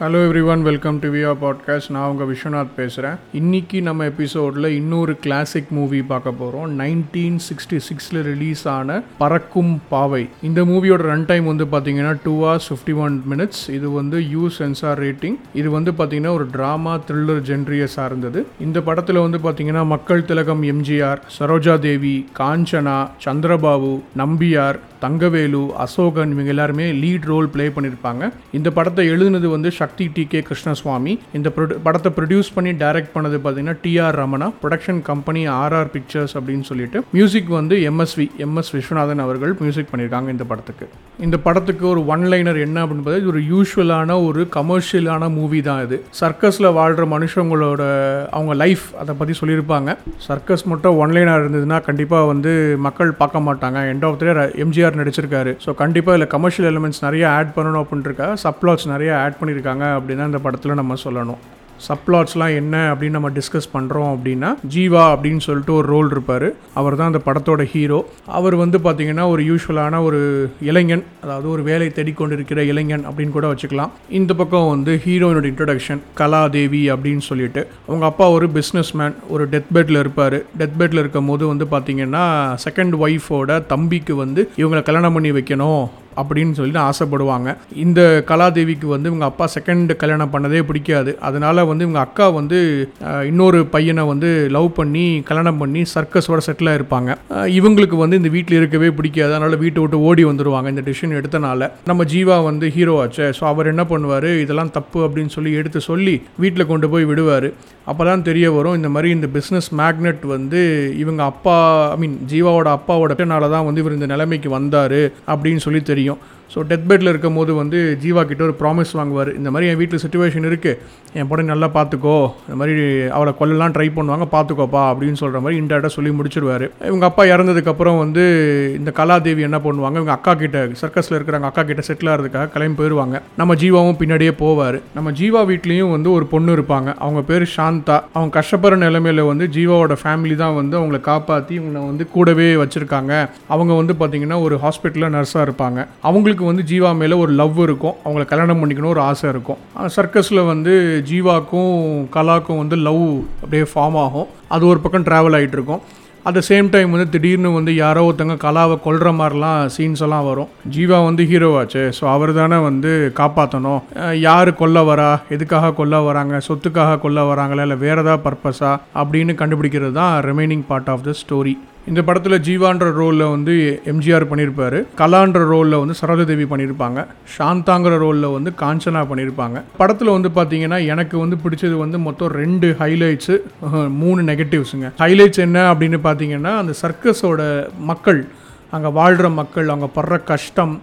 Hello everyone welcome to வியா podcast நான் உங்கள் விஸ்வநாத் பேசுகிறேன் இன்னைக்கு நம்ம எபிசோடில் இன்னொரு கிளாசிக் மூவி பார்க்க போகிறோம் நைன்டீன் சிக்ஸ்டி சிக்ஸில் ரிலீஸ் ஆன பறக்கும் பாவை. இந்த மூவியோட ரன் டைம் வந்து பார்த்தீங்கன்னா two hours fifty one minutes இது வந்து யூ சென்சார் ரேட்டிங் இது வந்து பார்த்தீங்கன்னா ஒரு ட்ராமா த்ரில்லர் ஜென்ரியை சார்ந்தது. இந்த படத்தில் வந்து பார்த்தீங்கன்னா மக்கள் திலகம் எம்ஜிஆர் சரோஜா தேவி காஞ்சனா சந்திரபாபு நம்பியார் தங்கவேலு அசோகன் இவங்க எல்லாருமே லீட் ரோல் ப்ளே பண்ணியிருப்பாங்க இந்த படத்தை எழுதுனது வந்து சக்தி டி கே கிருஷ்ணசுவாமி. இந்த படத்தை ப்ரொடியூஸ் பண்ணி டைரக்ட் பண்ணது பார்த்தீங்கன்னா TR Ramana. Production company RR pictures அப்படின்னு சொல்லிட்டு மியூசிக் வந்து எம்எஸ்வி எம்எஸ் விஸ்வநாதன் அவர்கள் மியூசிக் பண்ணியிருக்காங்க இந்த படத்துக்கு. இந்த படத்துக்கு ஒரு ஒன் லைனர் என்ன அப்படின்னு பார்த்தா இது ஒரு யூஸ்வலான ஒரு கமர்ஷியலான மூவி தான் இது. சர்க்கஸில் வாழ்கிற மனுஷங்களோட அவங்க லைஃப் அதை பற்றி சொல்லியிருப்பாங்க சர்க்கஸ் மட்டும் ஒன் லைனாக இருந்ததுன்னா கண்டிப்பாக வந்து மக்கள் பார்க்க மாட்டாங்க. எண்ட் ஆஃப் த எம்ஜிஆர் நடிச்சிருக்காரு. ஸோ கண்டிப்பாக இதில் கமர்ஷியல் எலிமெண்ட்ஸ் நிறைய ஆட் பண்ணணும் அப்படின்ட்டுருக்கா சப்ளாட்ஸ் நிறைய ஆட் பண்ணியிருக்காங்க அப்படின்னு இந்த படத்தில் நம்ம சொல்லணும். சப்ளாட்ஸ்லாம் என்ன அப்படின்னு நம்ம டிஸ்கஸ் பண்ணுறோம் அப்படின்னா ஜீவா அப்படின்னு சொல்லிட்டு ஒரு ரோல் இருப்பார். அவர் தான் அந்த படத்தோட ஹீரோ அவர் வந்து பார்த்திங்கன்னா ஒரு யூஸ்வலான ஒரு இளைஞன் அதாவது ஒரு வேலை தேடிக்கொண்டிருக்கிற இளைஞன் அப்படின்னு கூட வச்சுக்கலாம். இந்த பக்கம் வந்து ஹீரோயினோட இன்ட்ரடக்ஷன் கலாதேவி அப்படின்னு சொல்லிட்டு. அவங்க அப்பா ஒரு பிஸ்னஸ் மேன் ஒரு டெத் பெட்டில் இருப்பார். டெத் பெட்டில் இருக்கும் போது வந்து பார்த்திங்கன்னா செகண்ட் ஒய்ஃபோட தம்பிக்கு வந்து இவங்களை கல்யாணம் பண்ணி வைக்கணும் அப்படின்னு சொல்லிட்டு ஆசைப்படுவாங்க. இந்த கலாதேவிக்கு வந்து இவங்க அப்பா செகண்ட் கல்யாணம் பண்ணதே பிடிக்காது. அதனால் வந்து இவங்க அக்கா வந்து இன்னொரு பையனை வந்து லவ் பண்ணி கல்யாணம் பண்ணி சர்க்கஸோட செட்டில் இருப்பாங்க இவங்களுக்கு வந்து இந்த வீட்டில் இருக்கவே பிடிக்காது. அதனால் வீட்டை விட்டு ஓடி வந்துருவாங்க இந்த டிசிஷன் எடுத்தனால. நம்ம ஜீவா வந்து ஹீரோ ஆச்சு. ஸோ அவர் என்ன பண்ணுவார்? இதெல்லாம் தப்பு அப்படின்னு சொல்லி எடுத்து சொல்லி வீட்டில் கொண்டு போய் விடுவார். அப்போ தான் தெரிய வரும் இந்த மாதிரி இந்த பிஸ்னஸ் மேக்னெட் வந்து இவங்க அப்பா ஐ மீன் ஜீவாவோட அப்பாவோட நால தான் வந்து இவர் இந்த நிலைமைக்கு வந்தார் அப்படின்னு சொல்லி தெரியும். serio ஸோ டெத் பெட்டில் இருக்கும் போது வந்து ஜீவா கிட்ட ஒரு ப்ராமிஸ் வாங்குவார். இந்த மாதிரி என் வீட்டில் சுச்சுவேஷன் இருக்குது என் பொண்ணை நல்லா பார்த்துக்கோ. இந்த மாதிரி அவளை கொல்லலாம் ட்ரை பண்ணுவாங்க. பார்த்துக்கோப்பா அப்படின்னு சொல்கிற மாதிரி இன்டர்டாக சொல்லி முடிச்சிருவார். இவங்க அப்பா இறந்ததுக்கப்புறம் வந்து இந்த கலாதேவி என்ன பண்ணுவாங்க? இவங்க அக்கா கிட்ட சர்க்கஸில் இருக்கிறாங்க அக்கா கிட்ட செட்டில் ஆகிறதுக்காக கிளம்பி போயிடுவாங்க நம்ம ஜீவாவும் பின்னாடியே போவார். நம்ம ஜீவா வீட்லேயும் வந்து ஒரு பொண்ணு இருப்பாங்க. அவங்க பேர் சாந்தா. அவங்க கஷ்டப்படுற நிலைமையில் வந்து ஜீவாவோட ஃபேமிலி தான் வந்து அவங்கள காப்பாற்றி இவங்களை வந்து கூடவே வச்சுருக்காங்க. அவங்க வந்து பார்த்திங்கன்னா ஒரு ஹாஸ்பிட்டலில் நர்ஸாக இருப்பாங்க. அவங்களுக்கு வந்து ஜீவா மேலே ஒரு லவ் இருக்கும். அவங்கள கல்யாணம் பண்ணிக்கணும் ஒரு ஆசை இருக்கும். சர்க்கஸில் வந்து ஜீவாக்கும் கலாக்கும் வந்து லவ் அப்படியே ஃபார்ம் ஆகும். அது ஒரு பக்கம் ட்ராவல் ஆகிட்டு இருக்கும். அட் த சேம் டைம் வந்து திடீர்னு வந்து யாரோ ஒருத்தங்க கலாவை கொல்ற மாதிரிலாம் சீன்ஸ் எல்லாம் வரும். ஜீவா வந்து ஹீரோவாச்சு ஸோ அவர் தானே வந்து காப்பாற்றணும் யார் கொல்ல வரா? எதுக்காக கொல்ல வராங்க? சொத்துக்காக கொல்ல வராங்களா? இல்லை வேறு ஏதாவது பர்பஸா அப்படின்னு கண்டுபிடிக்கிறது தான் remaining part of the story இந்த படத்தில் ஜீவான்ற ரோலில் வந்து எம்ஜிஆர் பண்ணியிருப்பார் கலான்ற ரோலில் வந்து சரோஜதேவி பண்ணியிருப்பாங்க சாந்தாங்கிற ரோலில் வந்து காஞ்சனா பண்ணியிருப்பாங்க படத்தில் வந்து பார்த்தீங்கன்னா எனக்கு வந்து பிடிச்சது வந்து மொத்தம் ரெண்டு ஹைலைட்ஸு மூணு நெகட்டிவ்ஸுங்க ஹைலைட்ஸ் என்ன அப்படின்னு பார்த்தீங்கன்னா அந்த சர்க்கஸோட மக்கள் அங்கே வாழ்கிற மக்கள் அவங்க படுற கஷ்டம்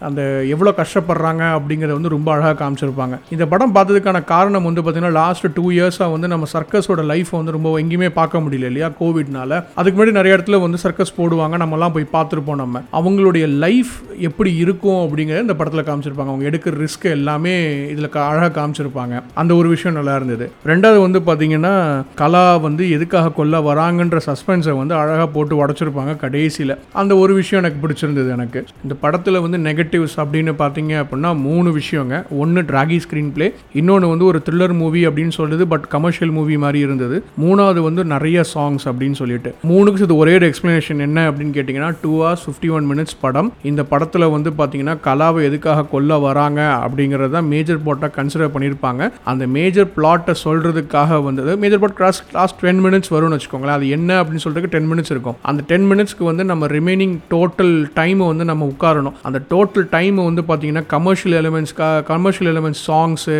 அந்த எவ்வளோ கஷ்டப்படுறாங்க அப்படிங்கிறத வந்து ரொம்ப அழகாக காமிச்சிருப்பாங்க. இந்த படம் பார்த்ததுக்கான காரணம் வந்து பார்த்திங்கன்னா லாஸ்ட் டூ இயர்ஸாக வந்து நம்ம சர்க்கஸோட லைஃப் வந்து ரொம்ப எங்கேயுமே பார்க்க முடியல இல்லையா கோவிட்னால அதுக்கு முன்னாடி நிறைய இடத்துல வந்து சர்க்கஸ் போடுவாங்க நம்மலாம் போய் பார்த்துருப்போம் நம்ம. அவங்களுடைய லைஃப் எப்படி இருக்கும் அப்படிங்கிறத இந்த படத்தில் காமிச்சிருப்பாங்க. அவங்க எடுக்கிற ரிஸ்க் எல்லாமே இதில் அழகாக காமிச்சிருப்பாங்க. அந்த ஒரு விஷயம் நல்லா இருந்தது. ரெண்டாவது வந்து பார்த்தீங்கன்னா கலா வந்து எதுக்காக கொல்ல வராங்கன்ற சஸ்பென்ஸை வந்து அழகாக போட்டு உடச்சிருப்பாங்க கடைசியில். அந்த ஒரு விஷயம் எனக்கு பிடிச்சிருந்தது எனக்கு. இந்த படத்தில் வந்து நெகட்டிவ் நெகட்டிவ்ஸ் அப்படின்னு பார்த்தீங்க அப்படின்னா மூணு விஷயங்க. ஒன்று டிராகி ஸ்க்ரீன் பிளே இன்னொன்று வந்து ஒரு த்ரில்லர் மூவி அப்படின்னு சொல்லுது பட் கமர்ஷியல் மூவி மாதிரி இருந்தது. மூணாவது வந்து நிறைய சாங்ஸ் அப்படின்னு சொல்லிட்டு. மூணுக்கு இது ஒரே ஒரு எக்ஸ்ப்ளனேஷன் என்ன அப்படின்னு கேட்டிங்கன்னா two hours fifty one minutes படம். இந்த படத்தில் வந்து பார்த்தீங்கன்னா கலாவை எதுக்காக கொல்ல வராங்க அப்படிங்கிறது தான் மேஜர் பிளாட்டாக கன்சிடர் பண்ணியிருப்பாங்க. அந்த மேஜர் பிளாட்டை சொல்கிறதுக்காக வந்தது. Major plot class last ten minutes வரும்னு வச்சுக்கோங்களேன். அது என்ன அப்படின்னு சொல்கிறதுக்கு டென் மினிட்ஸ் இருக்கும். அந்த டென் மினிட்ஸ்க்கு வந்து நம்ம ரிமைனிங் டோட்டல் டைமை வந்து நம்ம உட்காரணும். அந்த டோட்டல் டைமை வந்து பார்த்திங்கன்னா commercial elements commercial elements songs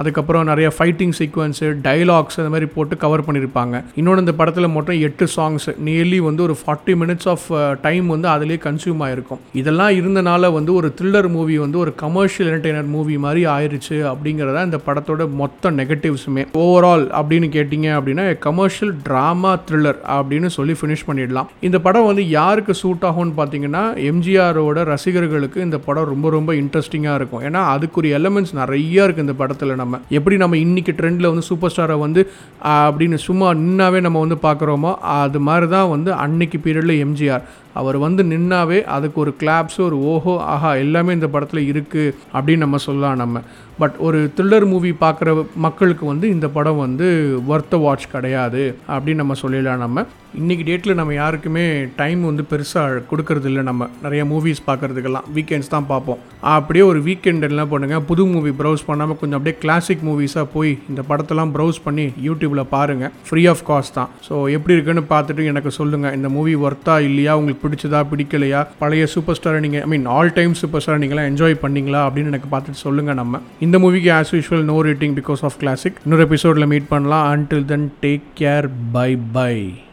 அதுக்கப்புறம் நிறைய ஃபைட்டிங் சீக்வன்ஸு டைலாக்ஸ் அந்த மாதிரி போட்டு கவர் பண்ணியிருப்பாங்க. இன்னொன்று இந்த படத்தில் மொத்தம் எட்டு சாங்ஸ் நியர்லி வந்து ஒரு ஃபார்ட்டி மினிட்ஸ் ஆஃப் டைம் வந்து அதிலே கன்சியூம் ஆகிருக்கும் இதெல்லாம் இருந்தனால வந்து ஒரு த்ரில்லர் மூவி வந்து ஒரு கமர்ஷியல் என்டர்டைனர் மூவி மாதிரி ஆயிடுச்சு அப்படிங்கிறத இந்த படத்தோட மொத்த நெகட்டிவ்ஸுமே ஓவரால் அப்படின்னு கேட்டிங்க அப்படின்னா கமர்ஷியல் ட்ராமா த்ரில்லர் அப்படின்னு சொல்லி ஃபினிஷ் பண்ணிடலாம். இந்த படம் வந்து யாருக்கு சூட் ஆகும்னு பார்த்தீங்கன்னா எம்ஜிஆரோட ரசிகர்களுக்கு இந்த படம் ரொம்ப ரொம்ப இன்ட்ரெஸ்டிங்காக இருக்கும். ஏன்னா அதுக்குரிய எலமெண்ட்ஸ் நிறைய இருக்குது இந்த படத்தில் நம்ம எப்படி நம்ம இன்னைக்கு ட்ரெண்டில் வந்து சூப்பர் ஸ்டாரை வந்து அப்படின்னு சும்மா நின்னாவே நம்ம வந்து பார்க்குறோமோ அது மாதிரி தான் வந்து அன்னைக்கு பீரியடில் எம்ஜிஆர் அவர் வந்து நின்னாவே அதுக்கு ஒரு கிளாப்ஸு ஒரு ஓஹோ ஆஹா எல்லாமே இந்த படத்தில் இருக்குது அப்படின்னு நம்ம சொல்லலாம் நம்ம. பட் ஒரு த்ரில்லர் மூவி பார்க்குற மக்களுக்கு வந்து இந்த படம் வந்து ஒர்த்த வாட்ச் கிடையாது அப்படின்னு நம்ம சொல்லிடலாம் நம்ம. இன்றைக்கி டேட்டில் நம்ம யாருக்குமே டைம் வந்து பெருசாக கொடுக்கறது இல்லை நம்ம. நிறைய மூவிஸ் பார்க்குறதுக்கெல்லாம். வீக்கெண்ட்ஸ் தான் பார்ப்போம். அப்படியே ஒரு வீக்கெண்ட் என்ன பண்ணுங்கள் புது மூவி ப்ரௌஸ் பண்ணாமல் கொஞ்சம் அப்படியே கிளாசிக் மூவிஸாக போய் இந்த படத்தெல்லாம் ப்ரௌஸ் பண்ணி யூடியூப்பில் பாருங்கள் ஃப்ரீ ஆஃப் காஸ்ட் தான். ஸோ எப்படி இருக்குன்னு பார்த்துட்டு எனக்கு சொல்லுங்கள் இந்த மூவி ஒர்த்தா இல்லையா? உங்களுக்கு உங்களுக்கு பிடிச்சதா பிடிக்கலையா? பழைய சூப்பர் ஸ்டாரை நீங்கள் I mean all time super ஸ்டாரை நீங்களாம் என்ஜாய் பண்ணீங்களா அப்படின்னு எனக்கு பார்த்துட்டு சொல்லுங்கள் நம்ம. இந்த மூவிக்கு as usual no rating because of classic இன்னொரு எபிசோடில் மீட் பண்ணலாம். Until then take care bye bye